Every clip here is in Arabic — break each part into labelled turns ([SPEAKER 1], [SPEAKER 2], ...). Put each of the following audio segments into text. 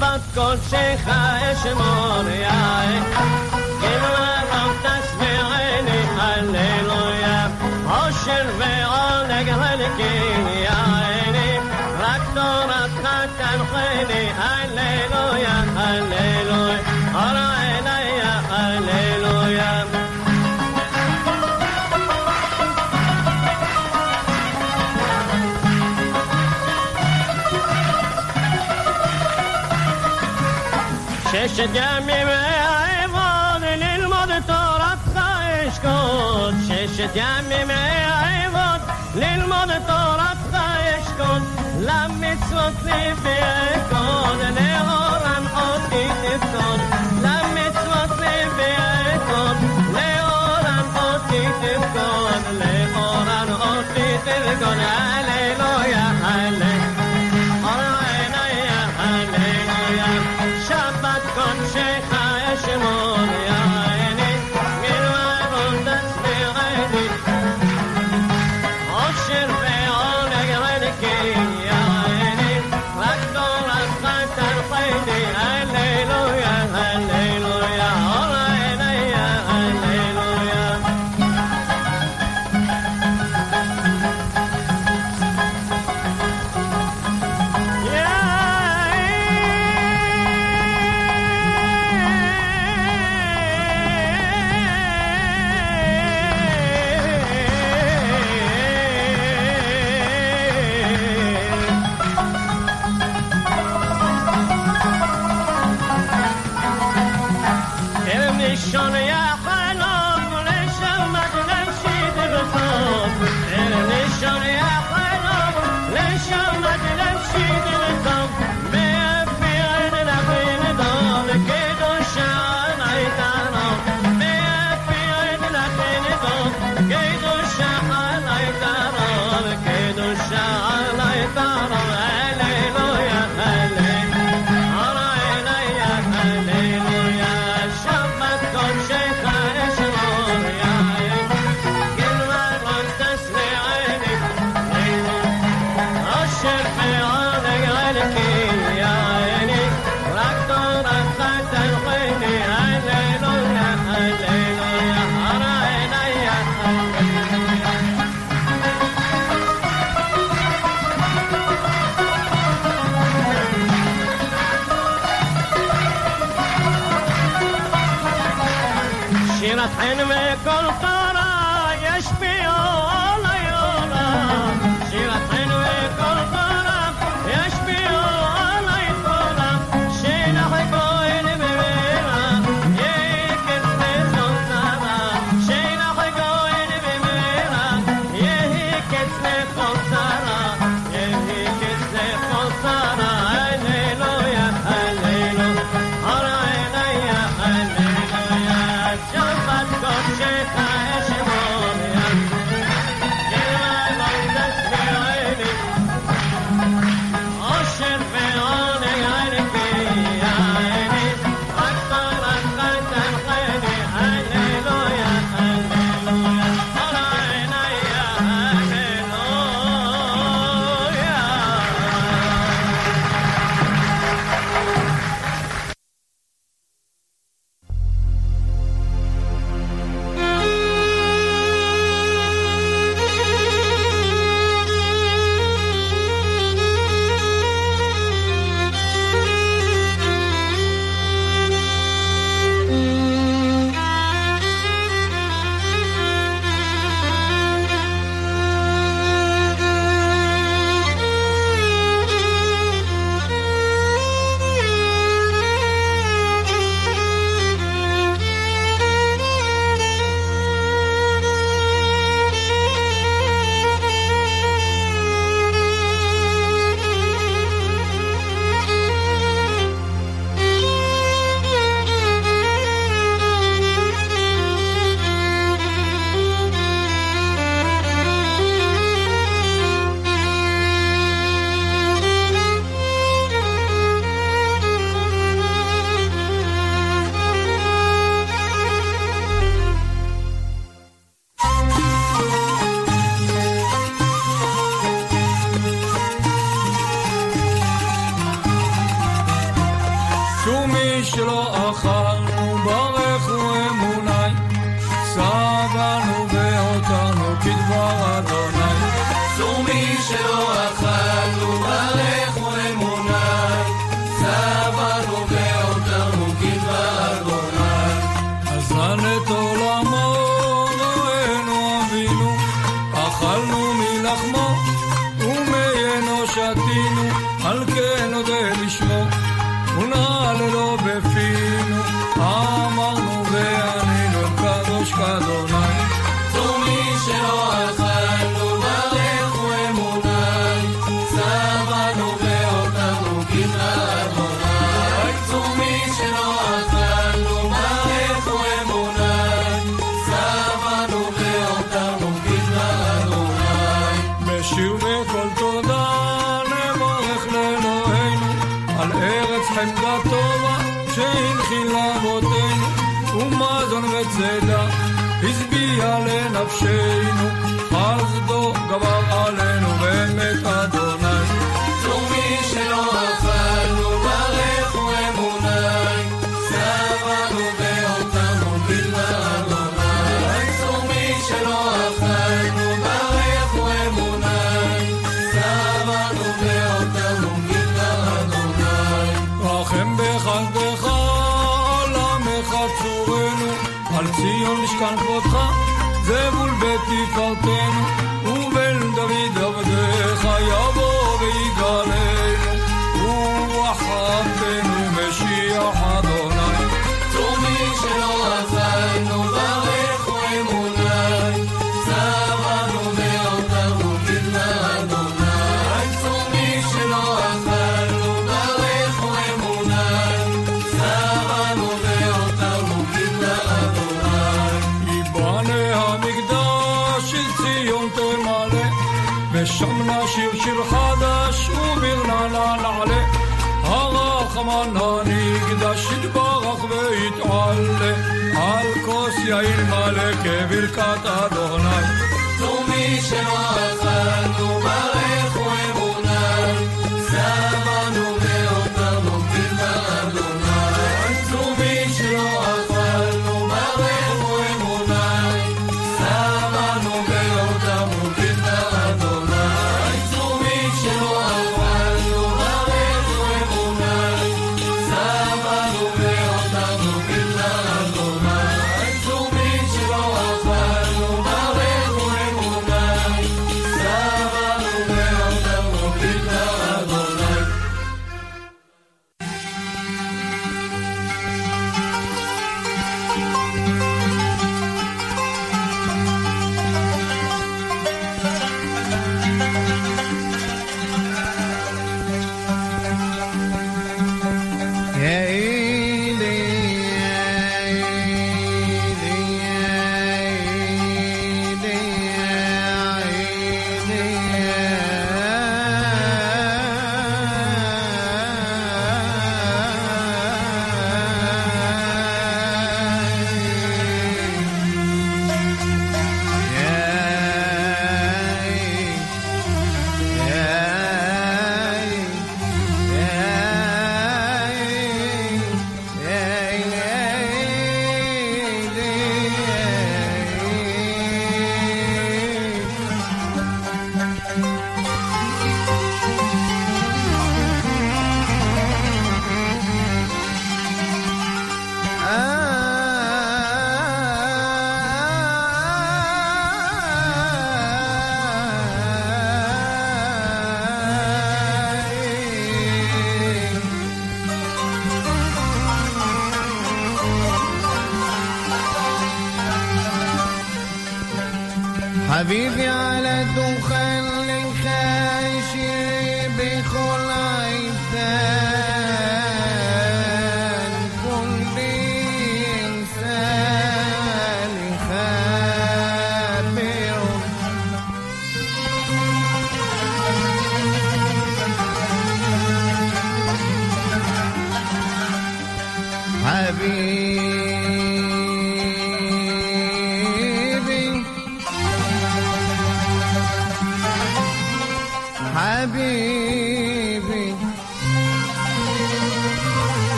[SPEAKER 1] bat kol shecha eshemon yae gemala tas vereni haleluya osher ve oneg halekin yae rak tora tan khayn مش دمي معيضان للمضي طرف خايشكون شش دمي معيضان للمضي طرف خايشكون لما تصوتي بيكون لهرم حطي تبكون لما تصوتي بيكون لهرم حطي تبكون لهرم حطي تبكون هللويا هللويا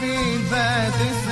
[SPEAKER 2] be
[SPEAKER 3] that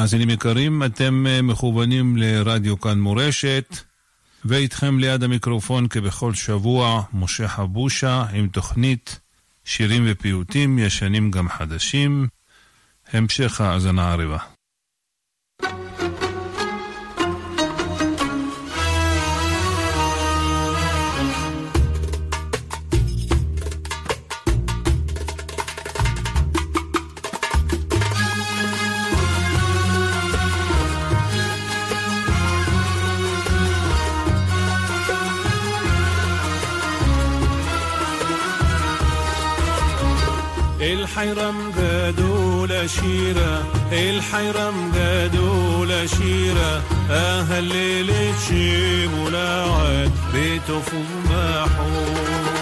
[SPEAKER 3] מאזינים יקרים, אתם אה, מכוונים לרדיו כאן מורשת, ואיתכם ליד המיקרופון כבכל שבוע, משה חבושה עם תוכנית שירים ופיוטים, ישנים גם חדשים. המשך האזנה ערבה.
[SPEAKER 4] الحيرم قادول شيرة. الحيرم قادول شيرة. أهل ليلة شيب ولاعد بيته في محور.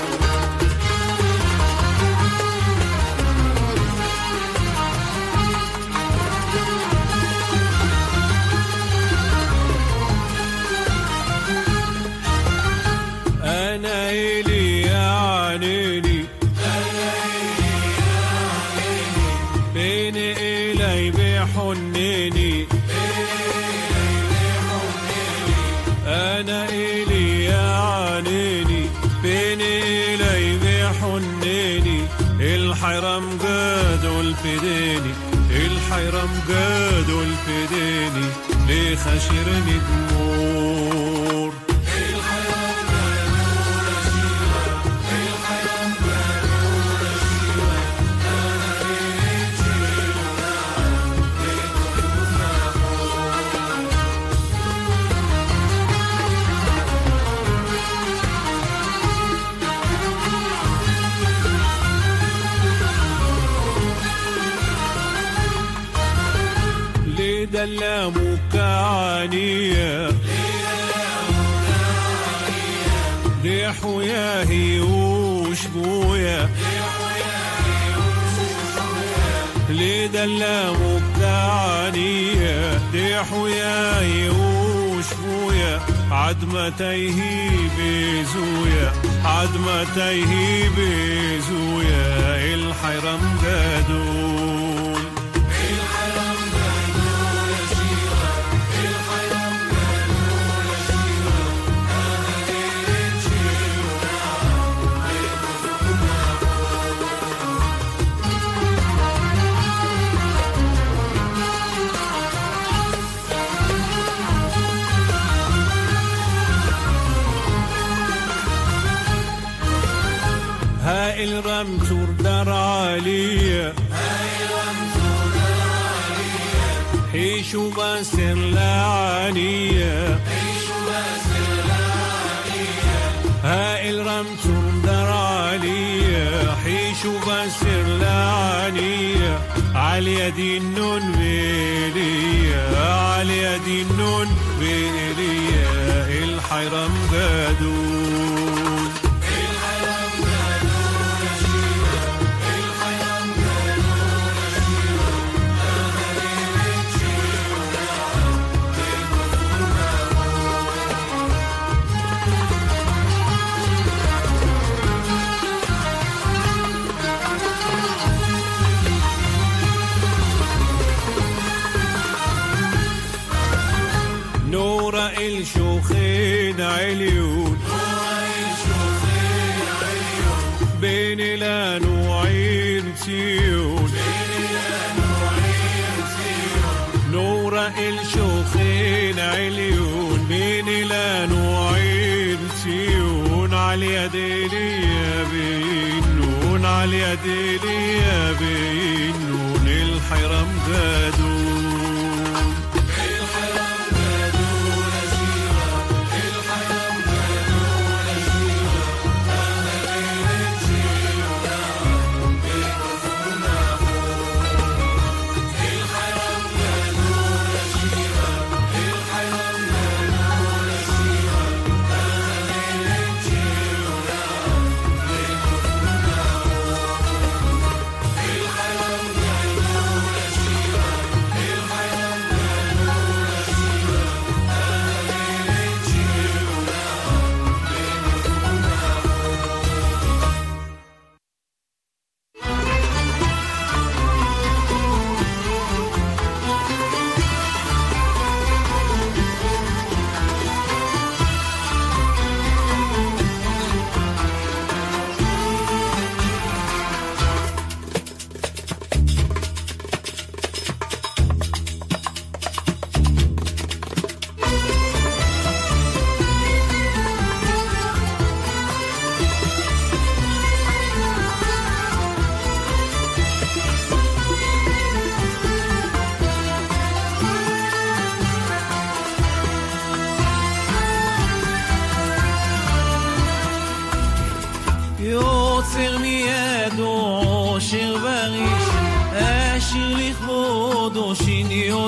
[SPEAKER 4] قادوا الفديني الحرم قادوا الفديني ليه خشرني دمور لدلامك عنية ريح وياهي وشبويا لدلامك عنية ريح وياهي وشبويا عد ما تيهي بزويا عد ما تيهي بزويا الحرم قادون هاي الرمتور دار عالية حيشو باسر لعانية هاي الرمتور دار عالية حيشو باسر لعانية على دي النون بيلية على دي النون بيلية الحيرم قادون نور الشوخين عليون بين الانواعين تيون نور الشوخين عليون بين الانواعين تيون على يدي يا بينون على يدي يا بينون الحرم قادون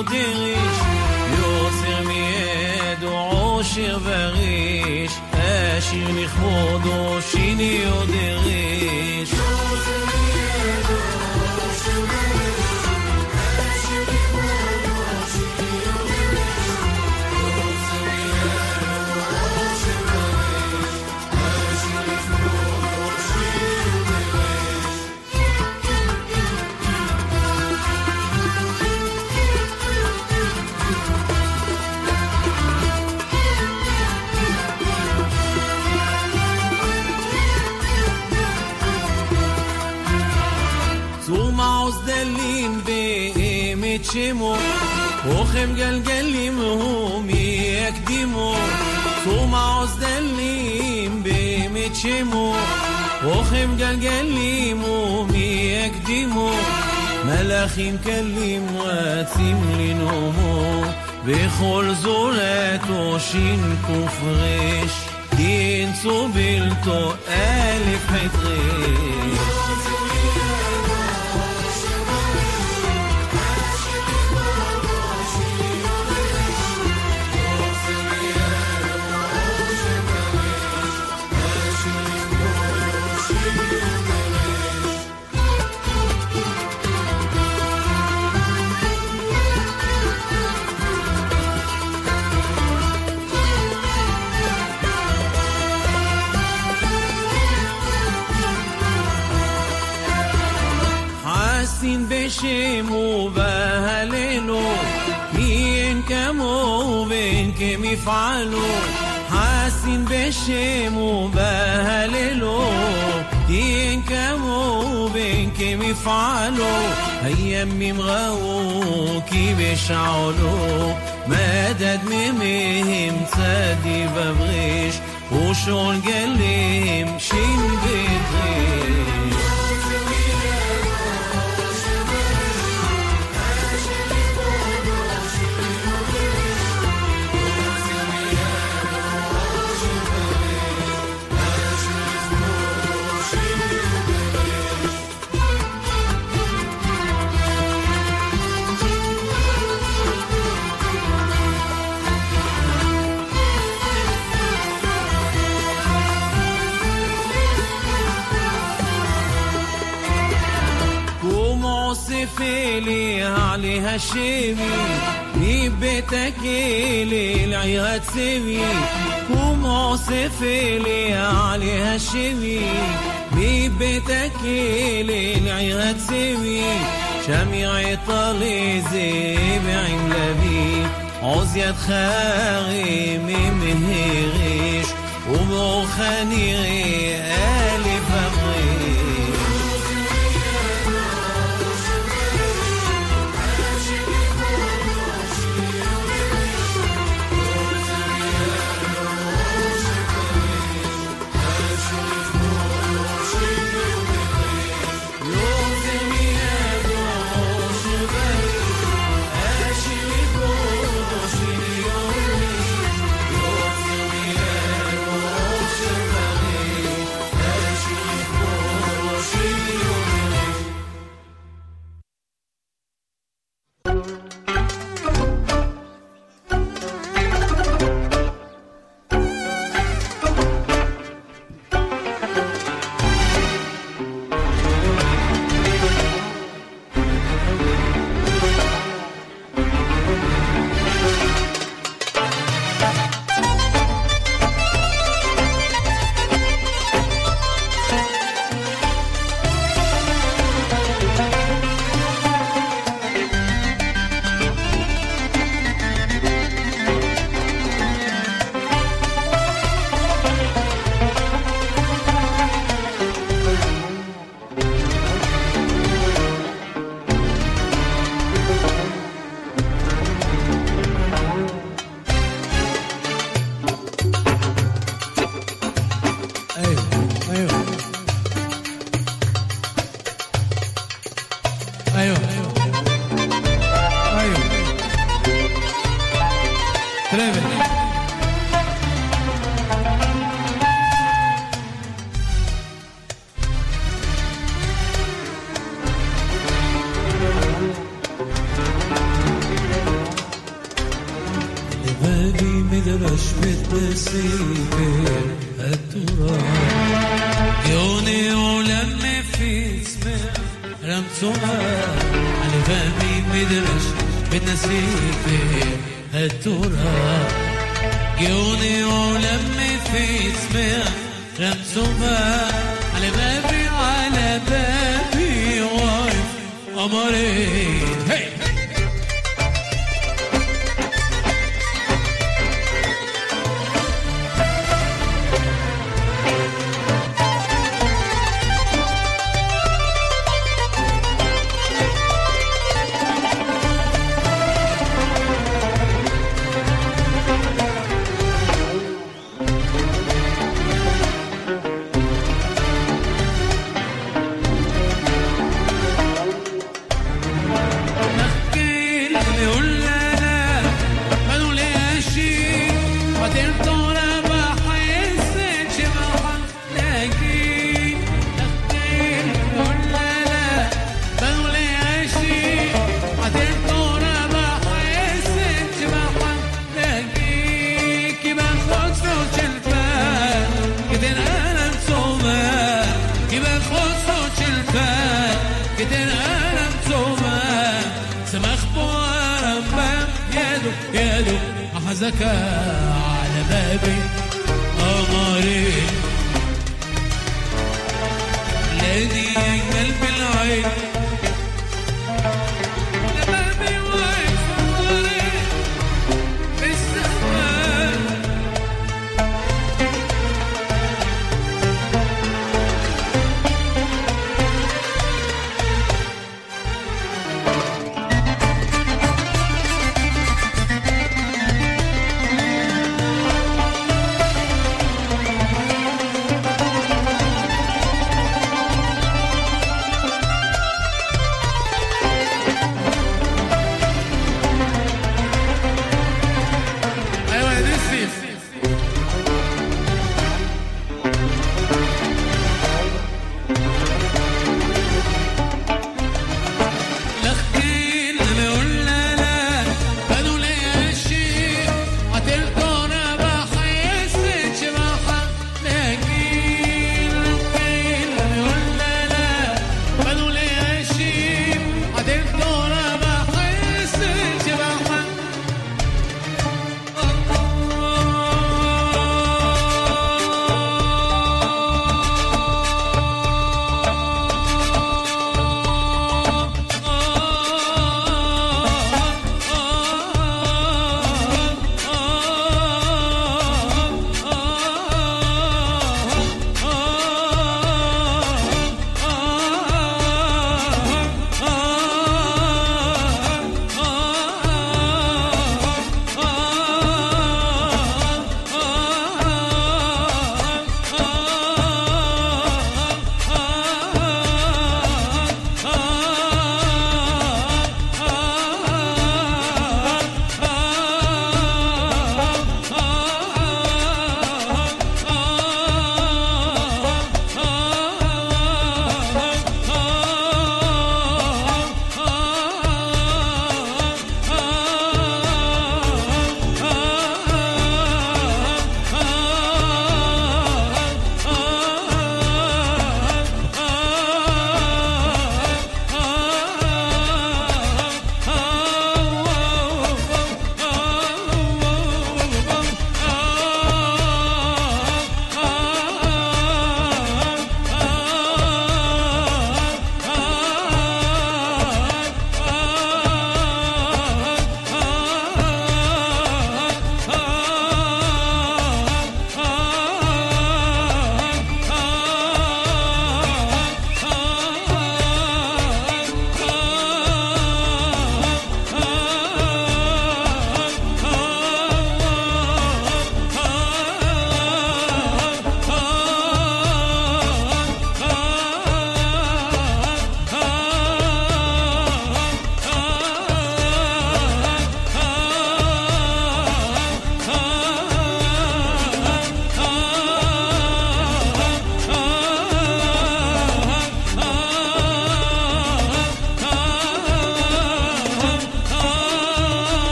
[SPEAKER 2] שיני עוד דריש. יוצר מידו עושר וריש, אשיר לכבודו שמגלגלים יקדימו תחום העוזדלים באמת שמו רוחם גלגלים יקדימו מלאכים קלים רצים לנאומו. בכל זולת ראשין קרש דין צובילתו אלף חדרש يفعلوا. حاسين بالشيم وبهللوا. ينكموا بينكم يفعلوا. هيامي مغاوكي بيشعلوا مدد ميمهم تصدي ببغيش. وشون قليم شيم عصف لي عليها الشبي ببيتك للعيها تسوي. قوم عصف لي عليها الشبي ببيتك للعيها تسوي. شميع طالي زيب لبي. عزيت خاغي ممهريش وبروخاني ألف
[SPEAKER 5] أحزك على بابي قمري لدي قلب العين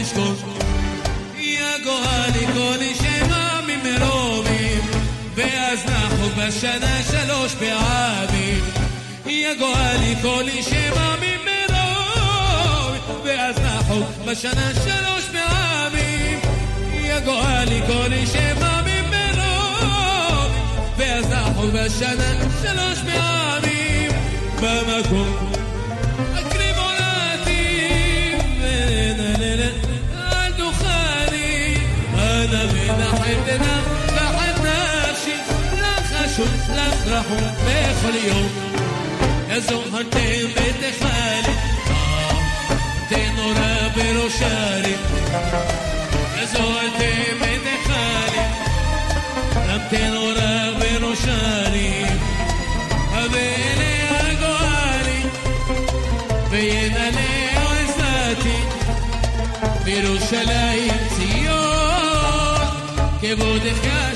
[SPEAKER 6] לשכון. יגוע לי כל שמע ממרומים, ואז נחוג בשנה שלוש פעמים. יגוע לי כל שמע ממרומים, ואז נחוג בשנה שלוש פעמים. יגוע לי כל שמע ממרומים, ואז נחוג בשנה שלוש פעמים. במקום بحبنا بحبناش نخشوا نفرحوا بكل يوم
[SPEAKER 5] يا
[SPEAKER 7] زهر بنت خالي تنورا بروشاري يا زهر بنت خالي لم تنورا بروشاري قبلي يا جوالي بين ليه وساتي بروشالي debo dejar.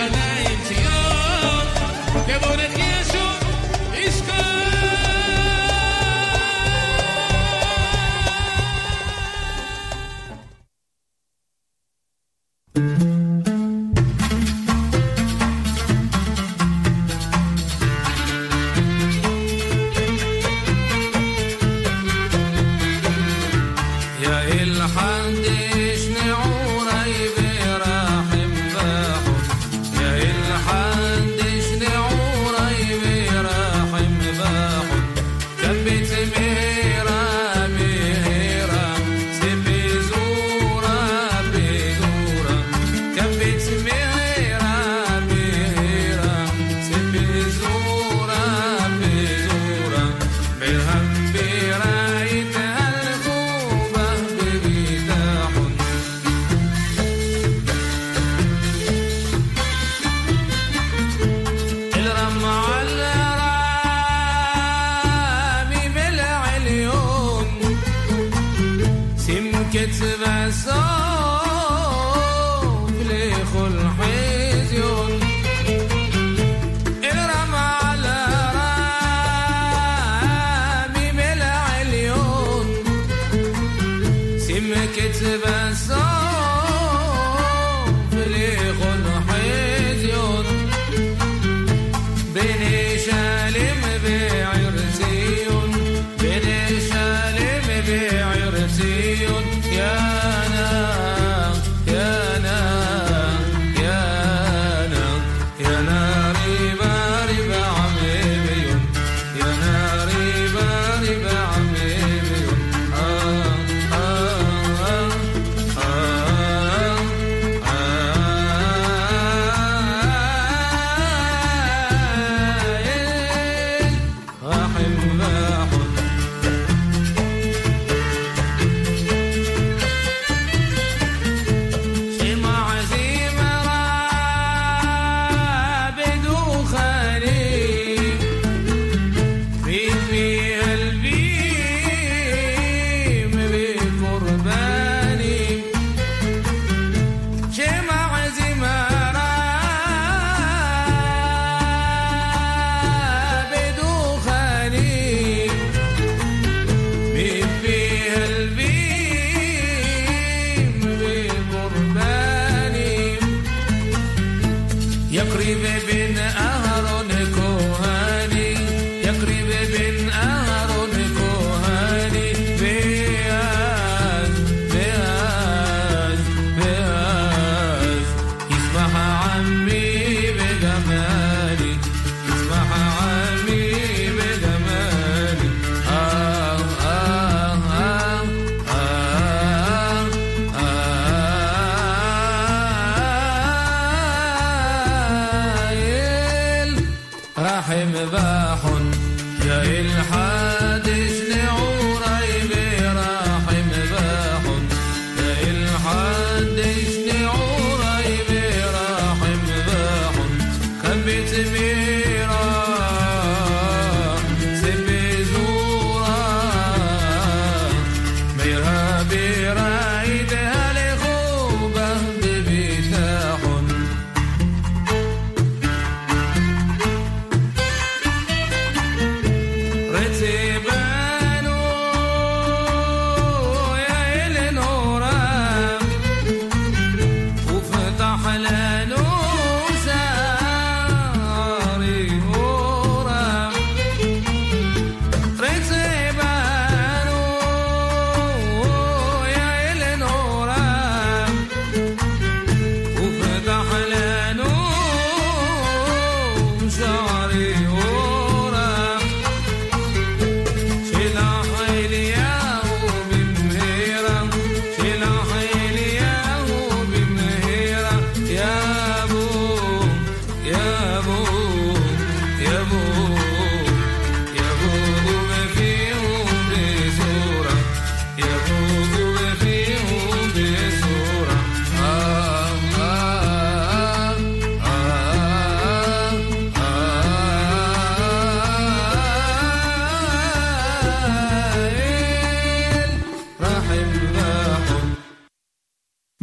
[SPEAKER 7] tonight.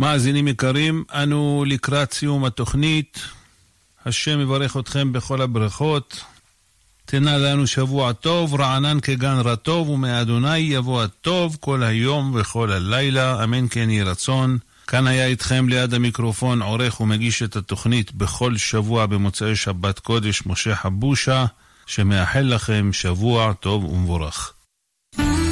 [SPEAKER 3] מאזינים יקרים, אנו לקראת סיום התוכנית. השם יברך אתכם בכל הברכות. תנה לנו שבוע טוב, רענן כגן רטוב, ומאדוני יבוא הטוב כל היום וכל הלילה, אמן כן יהי רצון. כאן היה איתכם ליד המיקרופון עורך ומגיש את התוכנית בכל שבוע במוצאי שבת קודש משה חבושה, שמאחל לכם שבוע טוב ומבורך.
[SPEAKER 8] אתם